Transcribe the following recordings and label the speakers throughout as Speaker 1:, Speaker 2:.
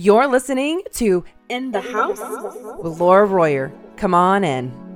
Speaker 1: You're listening to In the House with Laura Royer. Come on in.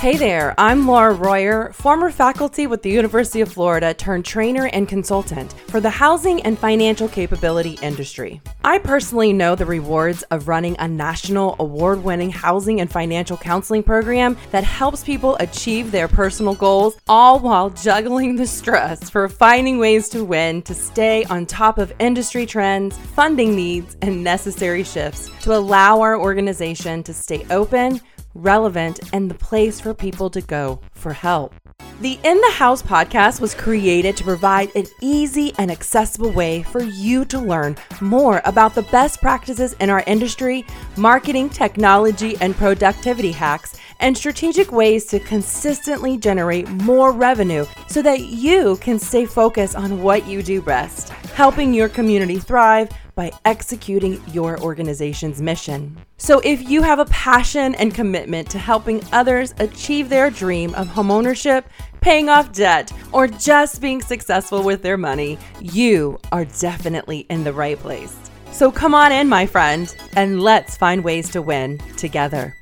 Speaker 1: Hey there, I'm Laura Royer, former faculty with the University of Florida turned trainer and consultant for the housing and financial capability industry. I personally know the rewards of running a national award winning housing and financial counseling program that helps people achieve their personal goals, all while juggling the stress for finding ways to win to stay on top of industry trends, funding needs, and necessary shifts to allow our organization to stay open relevant, and the place for people to go for help. The In the House podcast was created to provide an easy and accessible way for you to learn more about the best practices in our industry, marketing, technology, and productivity hacks, and strategic ways to consistently generate more revenue so that you can stay focused on what you do best, helping your community thrive by executing your organization's mission. So, if you have a passion and commitment to helping others achieve their dream of homeownership, paying off debt, or just being successful with their money, you are definitely in the right place. So, come on in, my friend, and let's find ways to win together.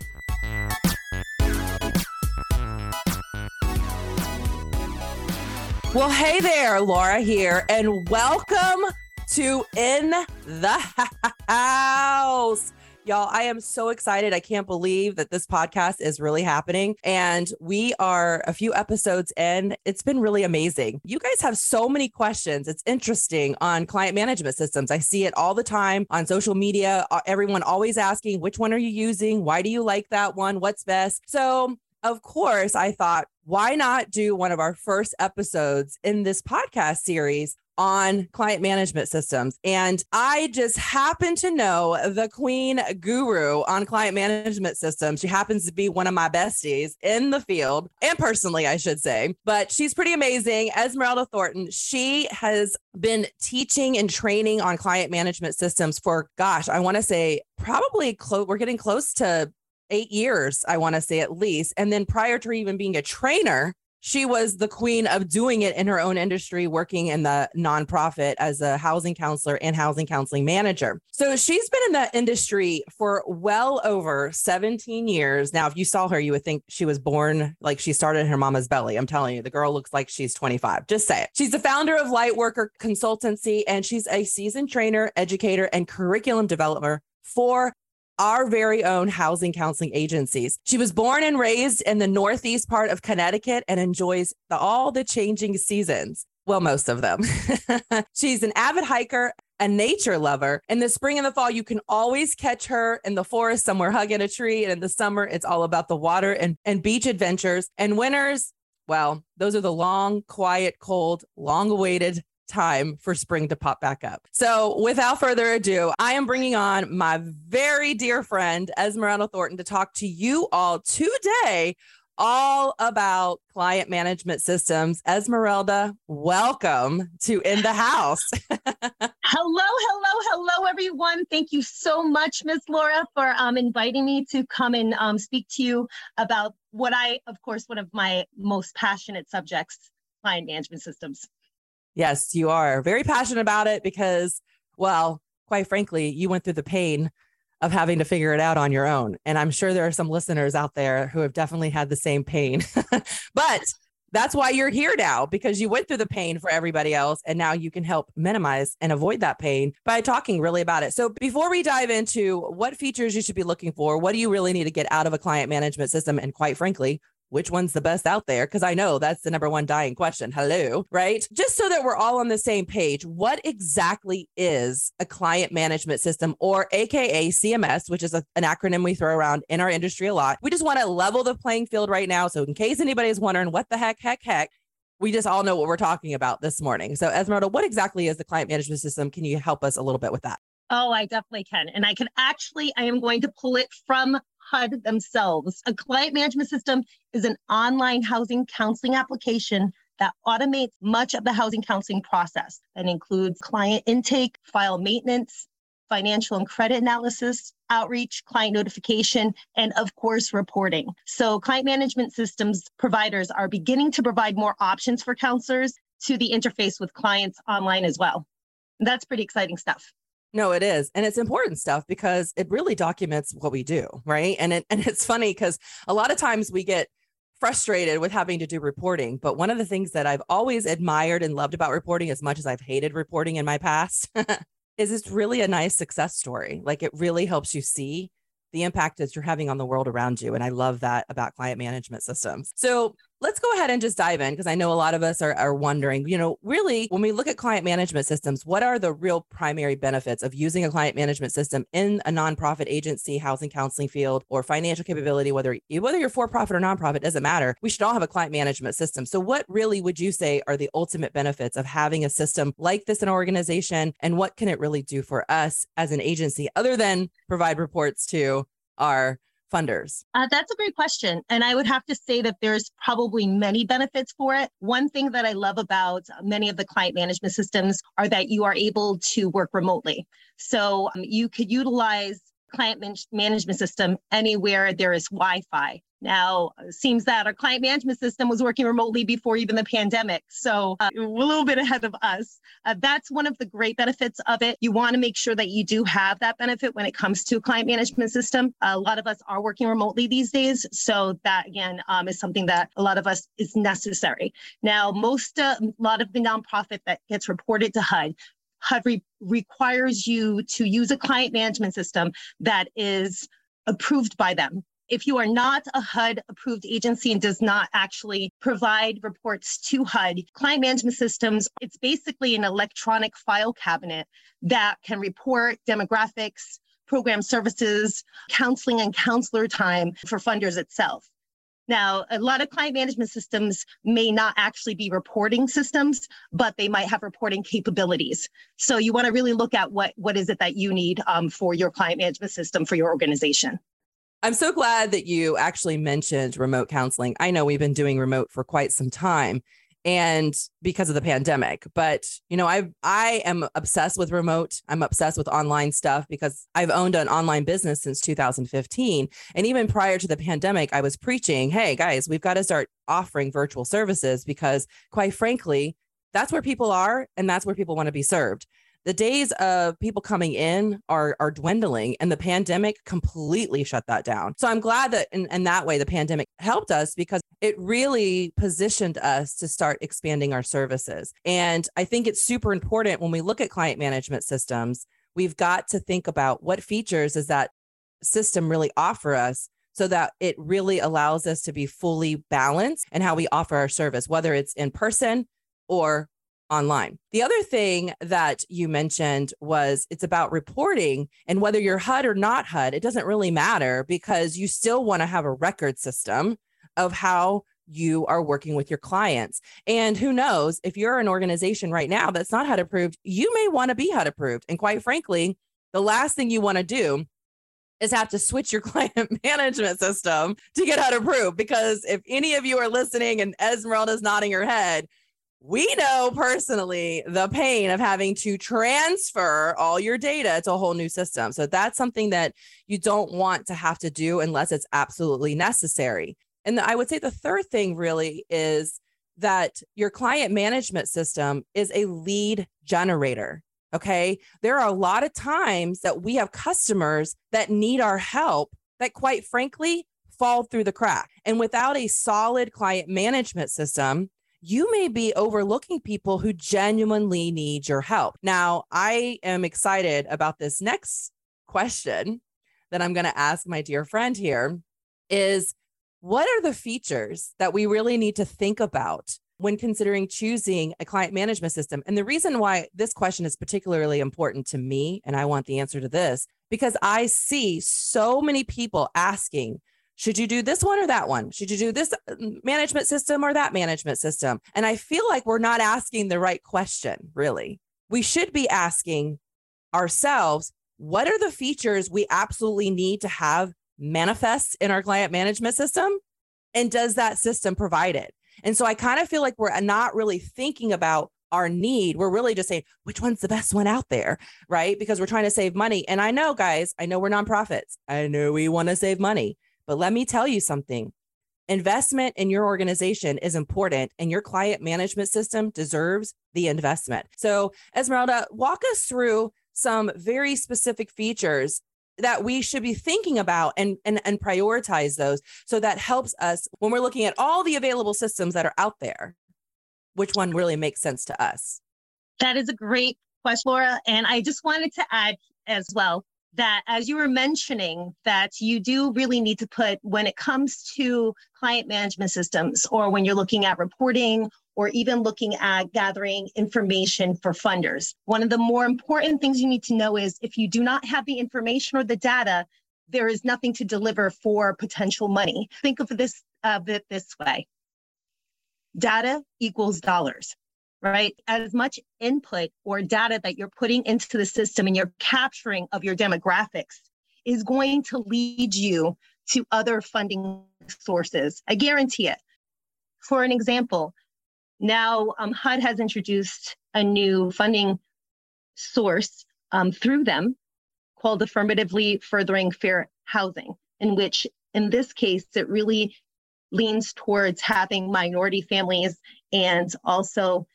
Speaker 1: Well, hey there, Laura here, and welcome to In the House. Y'all, I am so excited. I can't believe that this podcast is really happening. And we are a few episodes in. It's been really amazing. You guys have so many questions. It's interesting on client management systems. I see it all the time on social media. Uh, everyone always asking, which one are you using? Why do you like that one? What's best? So, of course, I thought, why not do one of our first episodes in this podcast series on client management systems. And I just happen to know the queen guru on client management systems. She happens to be one of my besties in the field and personally, I should say, but she's pretty amazing. Esmeralda Thornton, she has been teaching and training on client management systems for, gosh, I want to say probably close, we're getting close to eight years, I want to say at least. And then prior to even being a trainer, she was the queen of doing it in her own industry, working in the nonprofit as a housing counselor and housing counseling manager. So she's been in the industry for well over 17 years. Now, if you saw her, you would think she was born like she started in her mama's belly. I'm telling you, the girl looks like she's 25. Just say it. She's the founder of Lightworker Consultancy, and she's a seasoned trainer, educator, and curriculum developer for our very own housing counseling agencies. She was born and raised in the northeast part of Connecticut and enjoys the, all the changing seasons. Well, most of them. She's an avid hiker, a nature lover. In the spring and the fall, you can always catch her in the forest somewhere hugging a tree. And in the summer, it's all about the water and, and beach adventures. And winters, well, those are the long, quiet, cold, long awaited time for spring to pop back up. So, without further ado, I am bringing on my very dear friend, Esmeralda Thornton, to talk to you all today all about client management systems. Esmeralda, welcome to In the House.
Speaker 2: hello, hello, hello, everyone. Thank you so much, Miss Laura, for um, inviting me to come and um, speak to you about what I, of course, one of my most passionate subjects client management systems.
Speaker 1: Yes, you are very passionate about it because, well, quite frankly, you went through the pain of having to figure it out on your own. And I'm sure there are some listeners out there who have definitely had the same pain. but that's why you're here now because you went through the pain for everybody else and now you can help minimize and avoid that pain by talking really about it. So before we dive into what features you should be looking for, what do you really need to get out of a client management system and quite frankly, which one's the best out there? Because I know that's the number one dying question. Hello, right? Just so that we're all on the same page, what exactly is a client management system or AKA CMS, which is a, an acronym we throw around in our industry a lot? We just want to level the playing field right now. So, in case anybody is wondering what the heck, heck, heck, we just all know what we're talking about this morning. So, Esmeralda, what exactly is the client management system? Can you help us a little bit with that?
Speaker 2: Oh, I definitely can. And I can actually, I am going to pull it from HUD themselves. A client management system is an online housing counseling application that automates much of the housing counseling process and includes client intake, file maintenance, financial and credit analysis, outreach, client notification, and of course, reporting. So, client management systems providers are beginning to provide more options for counselors to the interface with clients online as well. That's pretty exciting stuff.
Speaker 1: No, it is. And it's important stuff because it really documents what we do, right? And it, and it's funny because a lot of times we get frustrated with having to do reporting, but one of the things that I've always admired and loved about reporting as much as I've hated reporting in my past is it's really a nice success story. Like it really helps you see the impact that you're having on the world around you. And I love that about client management systems. So let's go ahead and just dive in because I know a lot of us are, are wondering, you know, really, when we look at client management systems, what are the real primary benefits of using a client management system in a nonprofit agency, housing counseling field, or financial capability, whether, whether you're for profit or nonprofit, doesn't matter. We should all have a client management system. So, what really would you say are the ultimate benefits of having a system like this in an organization? And what can it really do for us as an agency other than provide reports to our funders?
Speaker 2: Uh, that's a great question. And I would have to say that there's probably many benefits for it. One thing that I love about many of the client management systems are that you are able to work remotely. So um, you could utilize client man- management system anywhere there is Wi-Fi. Now, seems that our client management system was working remotely before even the pandemic. So, uh, a little bit ahead of us. Uh, that's one of the great benefits of it. You want to make sure that you do have that benefit when it comes to client management system. a lot of us are working remotely these days. So, that again um, is something that a lot of us is necessary. Now, most, uh, a lot of the nonprofit that gets reported to HUD HUD re- requires you to use a client management system that is approved by them. If you are not a HUD approved agency and does not actually provide reports to HUD, client management systems, it's basically an electronic file cabinet that can report demographics, program services, counseling and counselor time for funders itself. Now, a lot of client management systems may not actually be reporting systems, but they might have reporting capabilities. So you want to really look at what, what is it that you need um, for your client management system for your organization.
Speaker 1: I'm so glad that you actually mentioned remote counseling. I know we've been doing remote for quite some time and because of the pandemic but you know i i am obsessed with remote. I'm obsessed with online stuff because i've owned an online business since 2015 and even prior to the pandemic i was preaching hey guys we've got to start offering virtual services because quite frankly that's where people are and that's where people want to be served the days of people coming in are are dwindling and the pandemic completely shut that down. So i'm glad that in, in that way the pandemic helped us because it really positioned us to start expanding our services. And i think it's super important when we look at client management systems we've got to think about what features does that system really offer us so that it really allows us to be fully balanced and how we offer our service whether it's in person or online. The other thing that you mentioned was it's about reporting and whether you're HUD or not HUD, it doesn't really matter because you still want to have a record system of how you are working with your clients. And who knows, if you're an organization right now that's not HUD approved, you may want to be HUD approved. And quite frankly, the last thing you want to do is have to switch your client management system to get HUD approved. Because if any of you are listening and Esmeralda's nodding her head, we know personally the pain of having to transfer all your data to a whole new system. So that's something that you don't want to have to do unless it's absolutely necessary. And I would say the third thing really is that your client management system is a lead generator. Okay. There are a lot of times that we have customers that need our help that, quite frankly, fall through the crack. And without a solid client management system, you may be overlooking people who genuinely need your help. Now, I am excited about this next question that I'm going to ask my dear friend here is what are the features that we really need to think about when considering choosing a client management system? And the reason why this question is particularly important to me, and I want the answer to this, because I see so many people asking should you do this one or that one? Should you do this uh, management system or that management system? And I feel like we're not asking the right question, really. We should be asking ourselves what are the features we absolutely need to have manifest in our client management system? And does that system provide it? And so I kind of feel like we're not really thinking about our need. We're really just saying, which one's the best one out there? Right. Because we're trying to save money. And I know, guys, I know we're nonprofits. I know we want to save money. But let me tell you something Investment in your organization is important, and your client management system deserves the investment. So, Esmeralda, walk us through some very specific features that we should be thinking about and, and and prioritize those so that helps us when we're looking at all the available systems that are out there which one really makes sense to us
Speaker 2: that is a great question laura and i just wanted to add as well that as you were mentioning that you do really need to put when it comes to client management systems or when you're looking at reporting or even looking at gathering information for funders one of the more important things you need to know is if you do not have the information or the data there is nothing to deliver for potential money. Think of this of uh, this way. Data equals dollars right? As much input or data that you're putting into the system and you're capturing of your demographics is going to lead you to other funding sources. I guarantee it. For an example, now um, HUD has introduced a new funding source um, through them called Affirmatively Furthering Fair Housing, in which, in this case, it really leans towards having minority families and also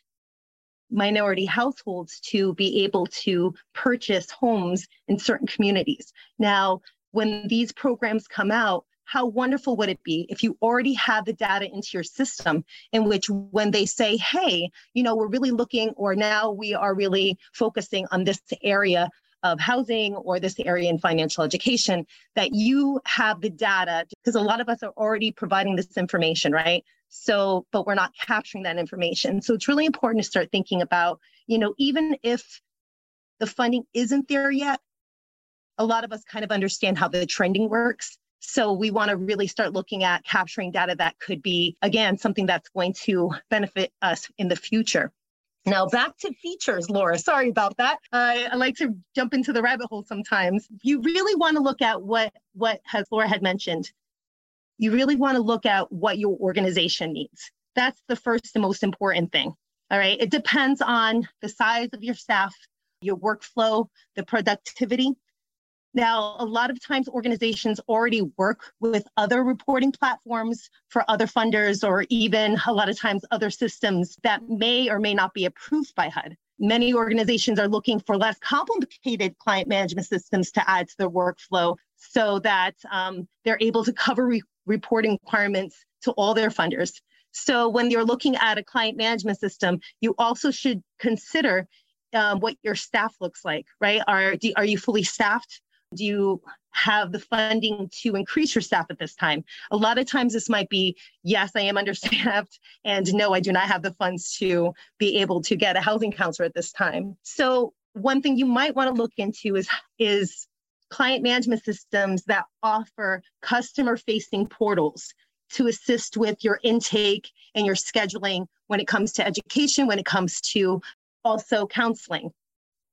Speaker 2: minority households to be able to purchase homes in certain communities. Now, when these programs come out, how wonderful would it be if you already have the data into your system in which when they say hey you know we're really looking or now we are really focusing on this area of housing or this area in financial education that you have the data because a lot of us are already providing this information right so, but we're not capturing that information. So it's really important to start thinking about, you know, even if the funding isn't there yet, a lot of us kind of understand how the trending works. So we want to really start looking at capturing data that could be, again, something that's going to benefit us in the future. Now back to features, Laura. Sorry about that. Uh, I like to jump into the rabbit hole sometimes. You really want to look at what what has Laura had mentioned you really want to look at what your organization needs. That's the first and most important thing. All right. It depends on the size of your staff, your workflow, the productivity. Now, a lot of times organizations already work with other reporting platforms for other funders, or even a lot of times other systems that may or may not be approved by HUD. Many organizations are looking for less complicated client management systems to add to their workflow so that um, they're able to cover re- reporting requirements to all their funders. So when you're looking at a client management system, you also should consider um, what your staff looks like, right? Are, do, are you fully staffed? Do you have the funding to increase your staff at this time? A lot of times this might be, yes, I am understaffed, and no, I do not have the funds to be able to get a housing counselor at this time. So one thing you might want to look into is, is client management systems that offer customer facing portals to assist with your intake and your scheduling when it comes to education, when it comes to also counseling.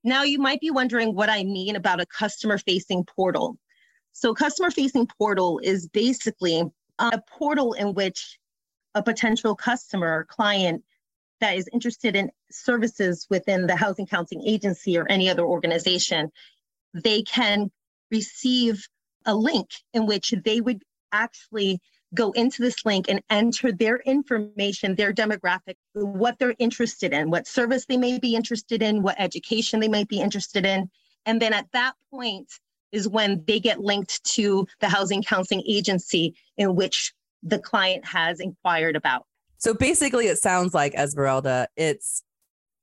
Speaker 2: Now, you might be wondering what I mean about a customer facing portal. So, customer facing portal is basically a portal in which a potential customer or client that is interested in services within the housing counseling agency or any other organization they can receive a link in which they would actually go into this link and enter their information, their demographic, what they're interested in, what service they may be interested in, what education they might be interested in. And then at that point is when they get linked to the housing counseling agency in which the client has inquired about.
Speaker 1: So basically, it sounds like Esmeralda, it's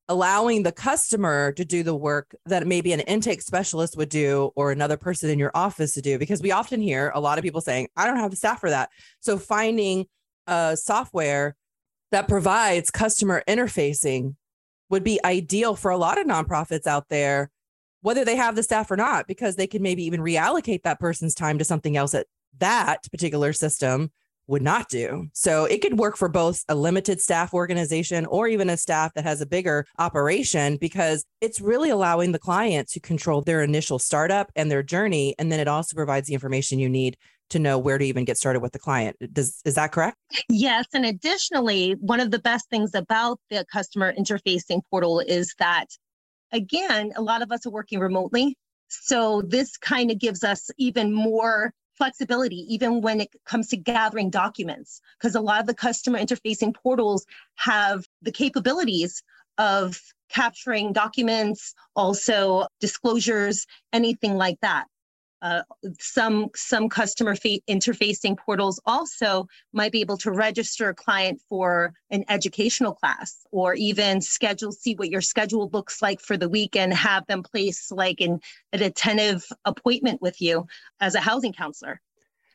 Speaker 1: allowing the customer to do the work that maybe an intake specialist would do or another person in your office to do because we often hear a lot of people saying i don't have the staff for that. So finding a software that provides customer interfacing would be ideal for a lot of nonprofits out there whether they have the staff or not because they can maybe even reallocate that person's time to something else at that particular system would not do. So it could work for both a limited staff organization or even a staff that has a bigger operation because it's really allowing the client to control their initial startup and their journey. And then it also provides the information you need to know where to even get started with the client. Does is that correct?
Speaker 2: Yes, and additionally, one of the best things about the customer interfacing portal is that again, a lot of us are working remotely. So this kind of gives us even more flexibility even when it comes to gathering documents because a lot of the customer interfacing portals have the capabilities of capturing documents also disclosures anything like that uh, some some customer fa- interfacing portals also might be able to register a client for an educational class or even schedule see what your schedule looks like for the week and have them place like an, an attentive appointment with you as a housing counselor.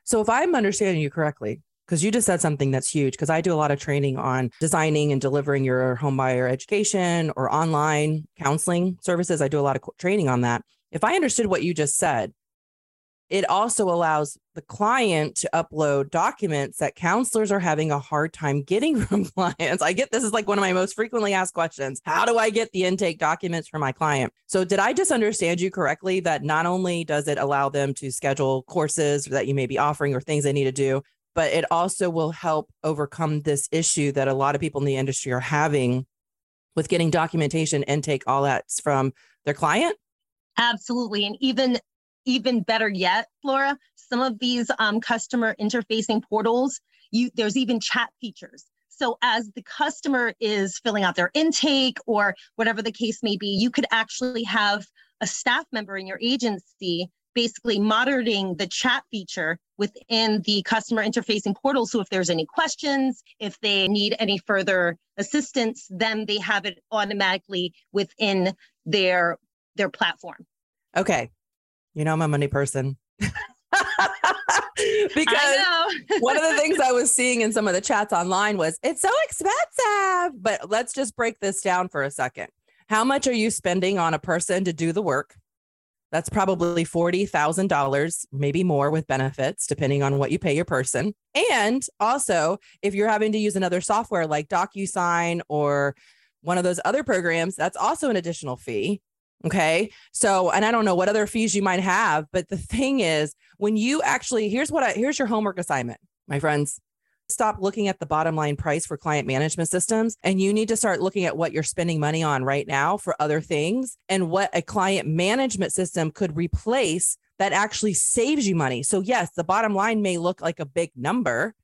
Speaker 1: So if i'm understanding you correctly because you just said something that's huge because i do a lot of training on designing and delivering your home buyer education or online counseling services. I do a lot of training on that. If i understood what you just said it also allows the client to upload documents that counselors are having a hard time getting from clients. I get this is like one of my most frequently asked questions. How do I get the intake documents for my client? So, did I just understand you correctly that not only does it allow them to schedule courses that you may be offering or things they need to do, but it also will help overcome this issue that a lot of people in the industry are having with getting documentation intake, all that's from their client?
Speaker 2: Absolutely. And even even better yet, Laura, some of these um, customer interfacing portals, you there's even chat features. So as the customer is filling out their intake or whatever the case may be, you could actually have a staff member in your agency basically monitoring the chat feature within the customer interfacing portal. So if there's any questions, if they need any further assistance, then they have it automatically within their their platform.
Speaker 1: Okay. You know, I'm a money person. because one of the things I was seeing in some of the chats online was it's so expensive. But let's just break this down for a second. How much are you spending on a person to do the work? That's probably $40,000, maybe more with benefits, depending on what you pay your person. And also, if you're having to use another software like DocuSign or one of those other programs, that's also an additional fee. Okay. So, and I don't know what other fees you might have, but the thing is, when you actually, here's what I, here's your homework assignment, my friends. Stop looking at the bottom line price for client management systems. And you need to start looking at what you're spending money on right now for other things and what a client management system could replace that actually saves you money. So, yes, the bottom line may look like a big number,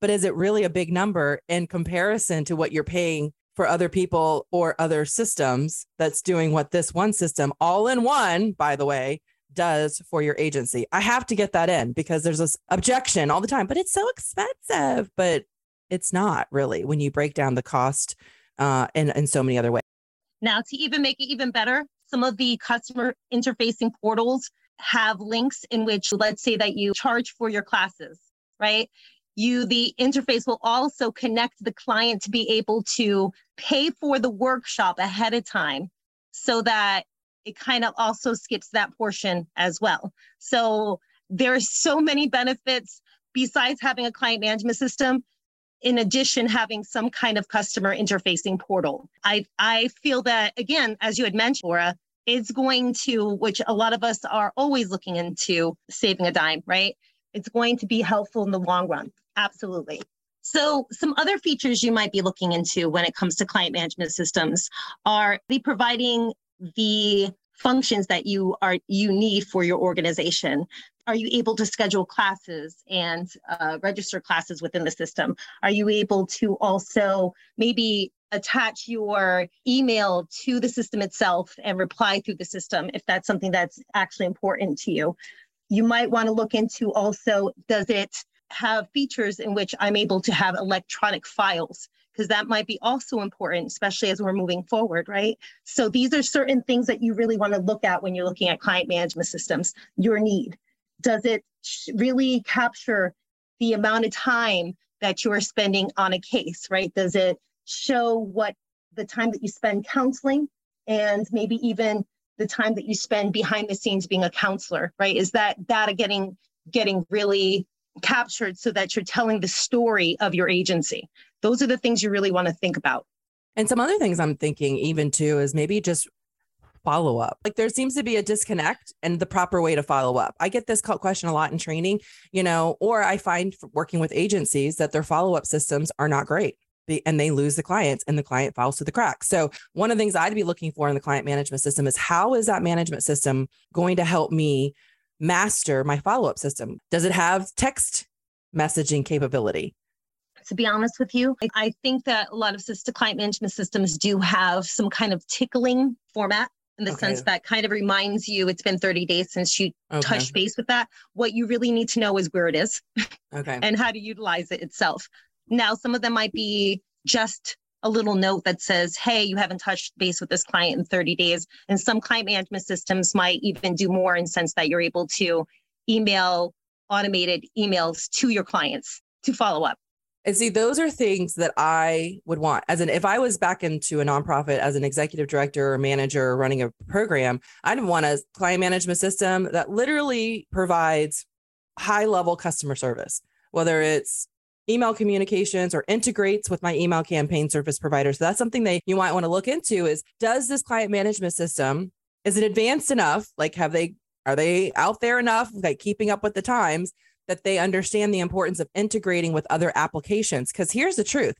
Speaker 1: but is it really a big number in comparison to what you're paying for other people or other systems that's doing what this one system, all in one, by the way, does for your agency. I have to get that in because there's this objection all the time, but it's so expensive. But it's not really when you break down the cost uh, in, in so many other ways.
Speaker 2: Now, to even make it even better, some of the customer interfacing portals have links in which, let's say that you charge for your classes, right? You the interface will also connect the client to be able to pay for the workshop ahead of time so that it kind of also skips that portion as well. So there are so many benefits besides having a client management system in addition having some kind of customer interfacing portal. I i feel that again as you had mentioned laura it's going to which a lot of us are always looking into saving a dime right? It's going to be helpful in the long run. Absolutely. So, some other features you might be looking into when it comes to client management systems are the providing the functions that you are you need for your organization. Are you able to schedule classes and uh, register classes within the system? Are you able to also maybe attach your email to the system itself and reply through the system if that's something that's actually important to you? You might want to look into also does it have features in which I'm able to have electronic files because that might be also important, especially as we're moving forward, right? So these are certain things that you really want to look at when you're looking at client management systems. Your need. Does it really capture the amount of time that you're spending on a case, right? Does it show what the time that you spend counseling and maybe even the time that you spend behind the scenes being a counselor, right? Is that data getting getting really captured so that you're telling the story of your agency? Those are the things you really want to think about.
Speaker 1: And some other things I'm thinking even too is maybe just follow up. Like there seems to be a disconnect and the proper way to follow up. I get this question a lot in training, you know, or I find working with agencies that their follow up systems are not great and they lose the clients and the client falls through the cracks. So, one of the things I'd be looking for in the client management system is how is that management system going to help me master my follow up system? Does it have text messaging capability?
Speaker 2: To be honest with you, I think that a lot of system client management systems do have some kind of tickling format in the okay. sense that kind of reminds you it's been 30 days since you okay. touched base with that. What you really need to know is where it is okay. and how to utilize it itself. Now, some of them might be just a little note that says, hey, you haven't touched base with this client in 30 days. And some client management systems might even do more in sense that you're able to email automated emails to your clients to follow up.
Speaker 1: And see, those are things that I would want. As an, if I was back into a nonprofit as an executive director or manager running a program, I'd want a client management system that literally provides high level customer service, whether it's email communications or integrates with my email campaign service provider. So that's something that you might want to look into is does this client management system is it advanced enough? Like have they are they out there enough like keeping up with the times that they understand the importance of integrating with other applications? Cuz here's the truth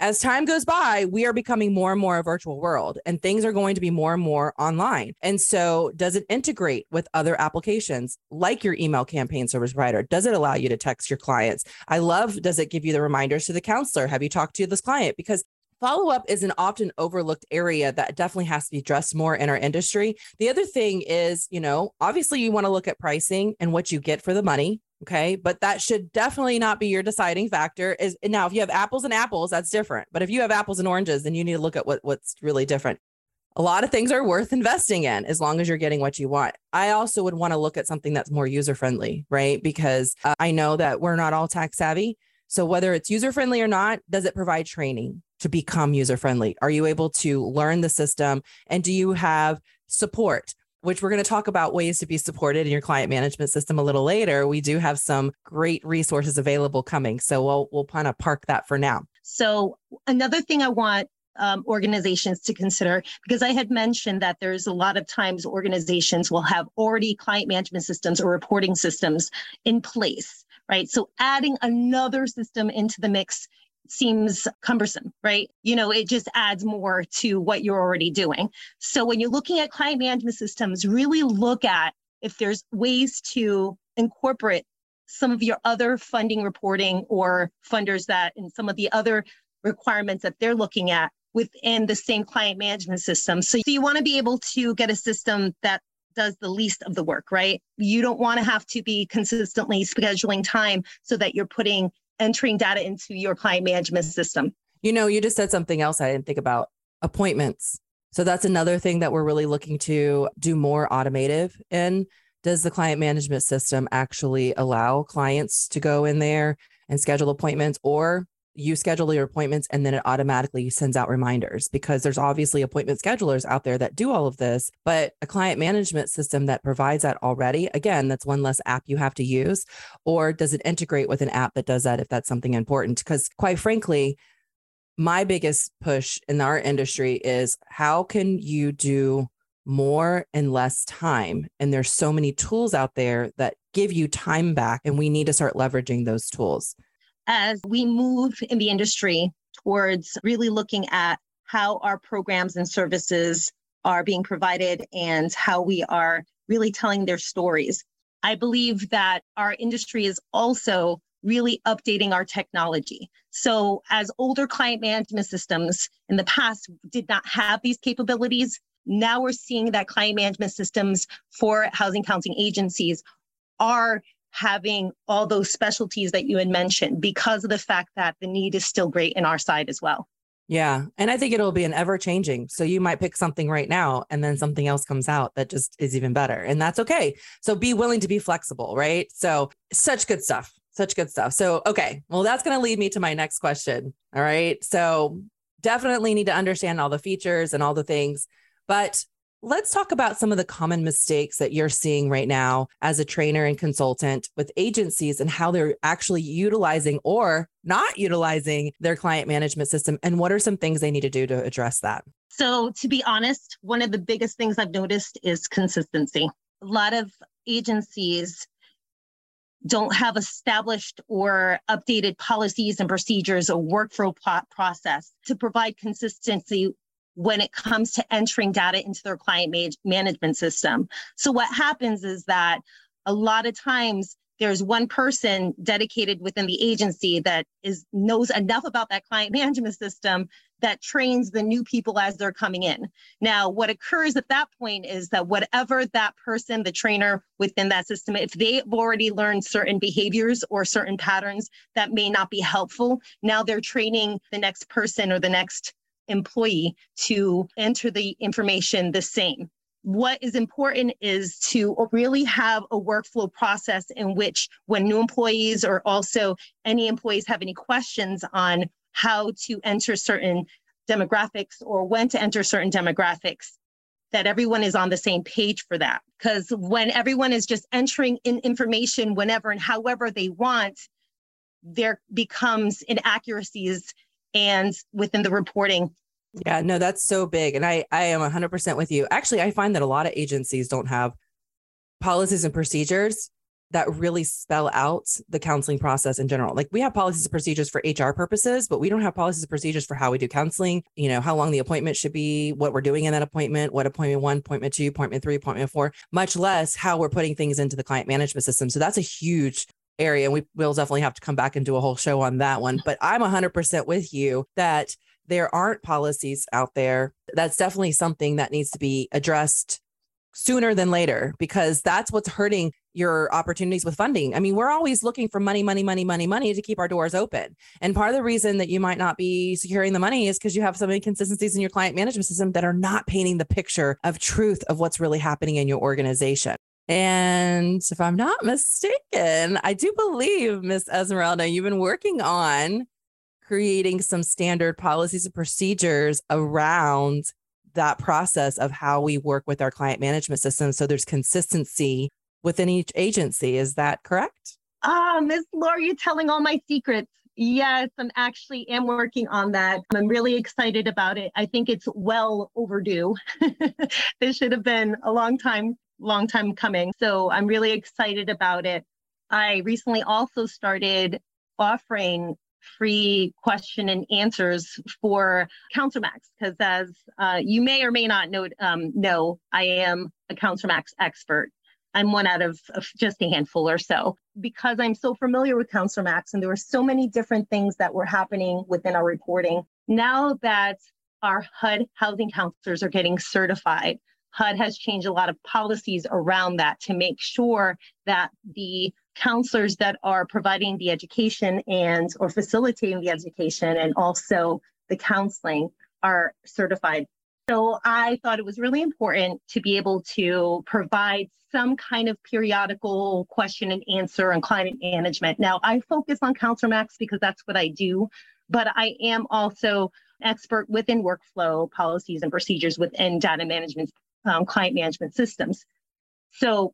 Speaker 1: as time goes by, we are becoming more and more a virtual world and things are going to be more and more online. And so, does it integrate with other applications like your email campaign service provider? Does it allow you to text your clients? I love, does it give you the reminders to the counselor? Have you talked to this client? Because follow up is an often overlooked area that definitely has to be addressed more in our industry. The other thing is, you know, obviously you want to look at pricing and what you get for the money. Okay. But that should definitely not be your deciding factor. Is now, if you have apples and apples, that's different. But if you have apples and oranges, then you need to look at what, what's really different. A lot of things are worth investing in as long as you're getting what you want. I also would want to look at something that's more user friendly, right? Because uh, I know that we're not all tech savvy. So whether it's user friendly or not, does it provide training to become user friendly? Are you able to learn the system? And do you have support? Which we're going to talk about ways to be supported in your client management system a little later. We do have some great resources available coming. So we'll we'll kind of park that for now.
Speaker 2: So another thing I want um, organizations to consider because I had mentioned that there's a lot of times organizations will have already client management systems or reporting systems in place, right? So adding another system into the mix seems cumbersome, right? You know, it just adds more to what you're already doing. So when you're looking at client management systems, really look at if there's ways to incorporate some of your other funding reporting or funders that and some of the other requirements that they're looking at within the same client management system. So you want to be able to get a system that does the least of the work, right? You don't want to have to be consistently scheduling time so that you're putting entering data into your client management system.
Speaker 1: You know, you just said something else I didn't think about appointments. So that's another thing that we're really looking to do more automative in. Does the client management system actually allow clients to go in there and schedule appointments or you schedule your appointments and then it automatically sends out reminders because there's obviously appointment schedulers out there that do all of this but a client management system that provides that already again that's one less app you have to use or does it integrate with an app that does that if that's something important? Because quite frankly my biggest push in our industry is how can you do more in less time? And there's so many tools out there that give you time back and we need to start leveraging those tools
Speaker 2: as we move in the industry towards really looking at how our programs and services are being provided and how we are really telling their stories. I believe that our industry is also really updating our technology. So, as older client management systems in the past did not have these capabilities, now we're seeing that client management systems for housing counseling agencies are having all those specialties that you had mentioned because of the fact that the need is still great in our side as well.
Speaker 1: Yeah. And I think it'll be an ever changing. So you might pick something right now and then something else comes out that just is even better. And that's okay. So be willing to be flexible, right? So such good stuff. Such good stuff. So, okay. Well, that's going to lead me to my next question. All right. So definitely need to understand all the features and all the things. But Let's talk about some of the common mistakes that you're seeing right now as a trainer and consultant with agencies and how they're actually utilizing or not utilizing their client management system. And what are some things they need to do to address that?
Speaker 2: So, to be honest, one of the biggest things I've noticed is consistency. A lot of agencies don't have established or updated policies and procedures or workflow process to provide consistency when it comes to entering data into their client management system. So what happens is that a lot of times there's one person dedicated within the agency that is knows enough about that client management system that trains the new people as they're coming in. Now, what occurs at that point is that whatever that person, the trainer within that system, if they've already learned certain behaviors or certain patterns that may not be helpful, now they're training the next person or the next employee to enter the information the same. What is important is to really have a workflow process in which when new employees or also any employees have any questions on how to enter certain demographics or when to enter certain demographics that everyone is on the same page for that. Because when everyone is just entering in information whenever and however they want there becomes inaccuracies and within the reporting
Speaker 1: yeah, no, that's so big. And I, I am 100% with you. Actually, I find that a lot of agencies don't have policies and procedures that really spell out the counseling process in general. Like we have policies and procedures for HR purposes, but we don't have policies and procedures for how we do counseling, you know, how long the appointment should be, what we're doing in that appointment, what appointment one, appointment two, appointment three, appointment four, much less how we're putting things into the client management system. So that's a huge area. And we will definitely have to come back and do a whole show on that one. But I'm 100% with you that there aren't policies out there. That's definitely something that needs to be addressed sooner than later because that's what's hurting your opportunities with funding. I mean, we're always looking for money, money, money, money, money to keep our doors open. And part of the reason that you might not be securing the money is because you have some inconsistencies in your client management system that are not painting the picture of truth of what's really happening in your organization. And if I'm not mistaken, I do believe, Miss Esmeralda, you've been working on creating some standard policies and procedures around that process of how we work with our client management system. So there's consistency within each agency. Is that correct?
Speaker 2: Ah miss laura you're telling all my secrets. Yes i'm actually am working on that. I'm really excited about it. I think it's well overdue. This should have been a long time long time coming so i'm really excited about it i recently also started offering free question and answers for Max because as uh, you may or may not know, um, know, I am a Max expert. I'm one out of, of, just a handful or so because I'm so familiar with Max and there were so many different things that were happening within our reporting. Now that our HUD housing counselors are getting certified, HUD has changed a lot of policies around that to make sure that the counselors that are providing the education and or facilitating the education and also the counseling are certified. So I thought it was really important to be able to provide some kind of periodical question and answer on client management. Now I focus on Counselor Max because that's what I do, but I am also expert within workflow policies and procedures within data management, um, client management systems. So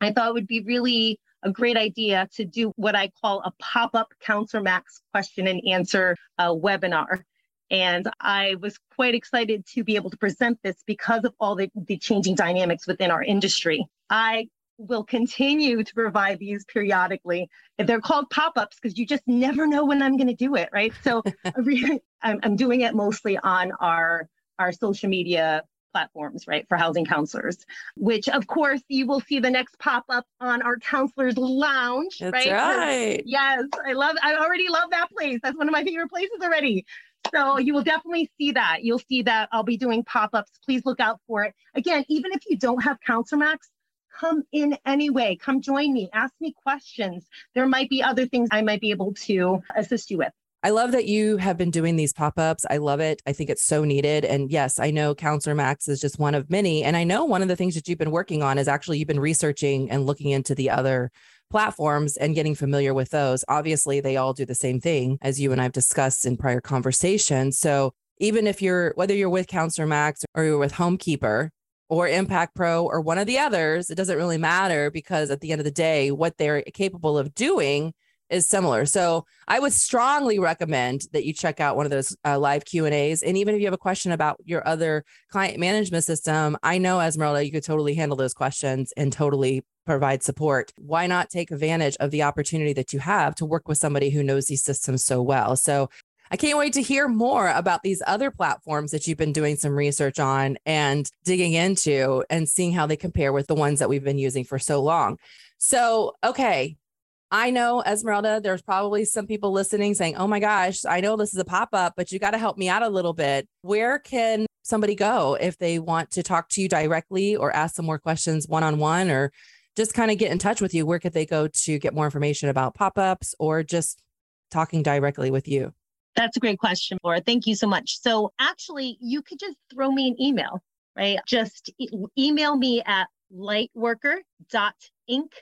Speaker 2: I thought it would be really a great idea to do what I call a pop up Counselor Max question and answer uh, webinar. And I was quite excited to be able to present this because of all the, the changing dynamics within our industry. I will continue to provide these periodically. They're called pop ups because you just never know when I'm going to do it, right? So I'm, I'm doing it mostly on our our social media platforms, right, for housing counselors, which of course you will see the next pop up on our counselors lounge,
Speaker 1: That's
Speaker 2: right?
Speaker 1: right.
Speaker 2: Yes, I love, I already love that place. That's one of my favorite places already. So you will definitely see that. You'll see that I'll be doing pop ups. Please look out for it. Again, even if you don't have Counselor Max, come in anyway. Come join me. Ask me questions. There might be other things I might be able to assist you with.
Speaker 1: I love that you have been doing these pop ups. I love it. I think it's so needed. And yes, I know Counselor Max is just one of many. And I know one of the things that you've been working on is actually you've been researching and looking into the other platforms and getting familiar with those. Obviously, they all do the same thing, as you and I've discussed in prior conversations. So even if you're, whether you're with Counselor Max or you're with Homekeeper, or Impact Pro or one of the others, it doesn't really matter because at the end of the day, what they're capable of doing is similar. So I would strongly recommend that you check out one of those uh, live Q and A's. And even if you have a question about your other client management system, I know Esmeralda, you could totally handle those questions and totally provide support. Why not take advantage of the opportunity that you have to work with somebody who knows these systems so well? So I can't wait to hear more about these other platforms that you've been doing some research on and digging into and seeing how they compare with the ones that we've been using for so long. So, okay, I know, Esmeralda, there's probably some people listening saying, Oh my gosh, I know this is a pop up, but you got to help me out a little bit. Where can somebody go if they want to talk to you directly or ask some more questions one on one or just kind of get in touch with you? Where could they go to get more information about pop ups or just talking directly with you?
Speaker 2: That's a great question, Laura. Thank you so much. So, actually, you could just throw me an email, right? Just e- email me at lightworker.inc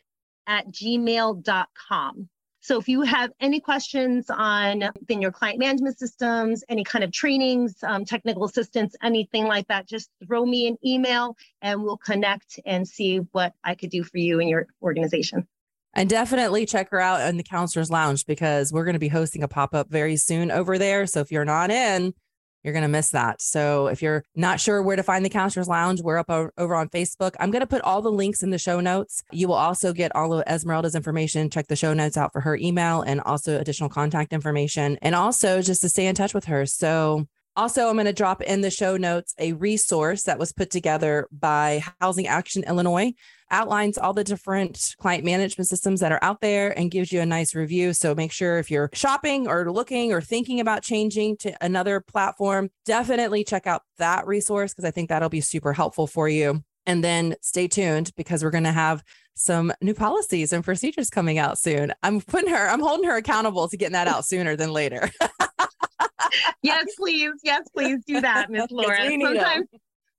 Speaker 2: at gmail.com. So if you have any questions on in your client management systems, any kind of trainings, um, technical assistance, anything like that, just throw me an email and we'll connect and see what I could do for you and your organization.
Speaker 1: And definitely check her out in the counselor's lounge because we're going to be hosting a pop up very soon over there. So if you're not in, you're going to miss that. So if you're not sure where to find the Counselors Lounge, we're up over on Facebook. I'm going to put all the links in the show notes. You will also get all of Esmeralda's information. Check the show notes out for her email and also additional contact information and also just to stay in touch with her. So also, I'm going to drop in the show notes a resource that was put together by Housing Action Illinois, outlines all the different client management systems that are out there and gives you a nice review. So make sure if you're shopping or looking or thinking about changing to another platform, definitely check out that resource because I think that'll be super helpful for you. And then stay tuned because we're going to have some new policies and procedures coming out soon. I'm putting her, I'm holding her accountable to getting that out sooner than later.
Speaker 2: yes, please. Yes, please do that, Miss Laura. Sometimes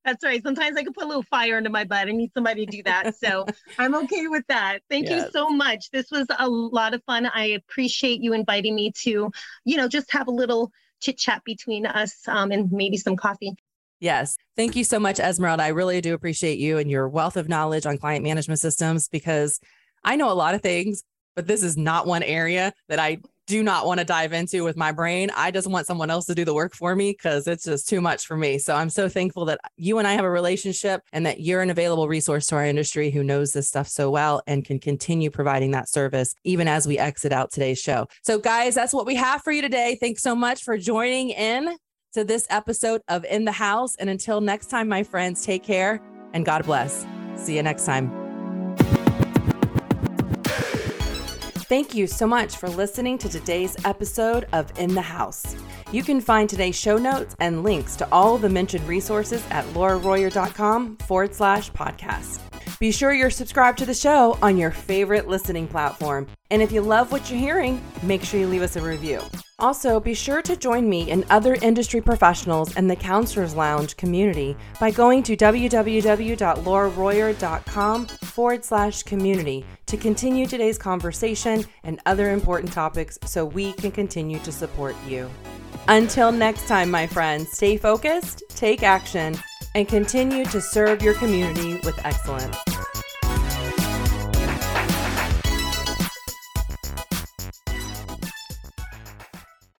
Speaker 2: that's right. Sometimes I can put a little fire under my butt. I need somebody to do that. So I'm okay with that. Thank yes. you so much. This was a lot of fun. I appreciate you inviting me to, you know, just have a little chit chat between us um, and maybe some coffee.
Speaker 1: Yes. Thank you so much, Esmeralda. I really do appreciate you and your wealth of knowledge on client management systems because I know a lot of things, but this is not one area that I do not want to dive into with my brain. I just want someone else to do the work for me because it's just too much for me. So I'm so thankful that you and I have a relationship and that you're an available resource to our industry who knows this stuff so well and can continue providing that service even as we exit out today's show. So, guys, that's what we have for you today. Thanks so much for joining in to this episode of In the House. And until next time, my friends, take care and God bless. See you next time. Thank you so much for listening to today's episode of In the House. You can find today's show notes and links to all the mentioned resources at lauraroyer.com forward slash podcast. Be sure you're subscribed to the show on your favorite listening platform. And if you love what you're hearing, make sure you leave us a review. Also, be sure to join me and other industry professionals in the Counselors Lounge community by going to www.lauraroyer.com forward slash community to continue today's conversation and other important topics so we can continue to support you. Until next time, my friends, stay focused, take action, and continue to serve your community with excellence.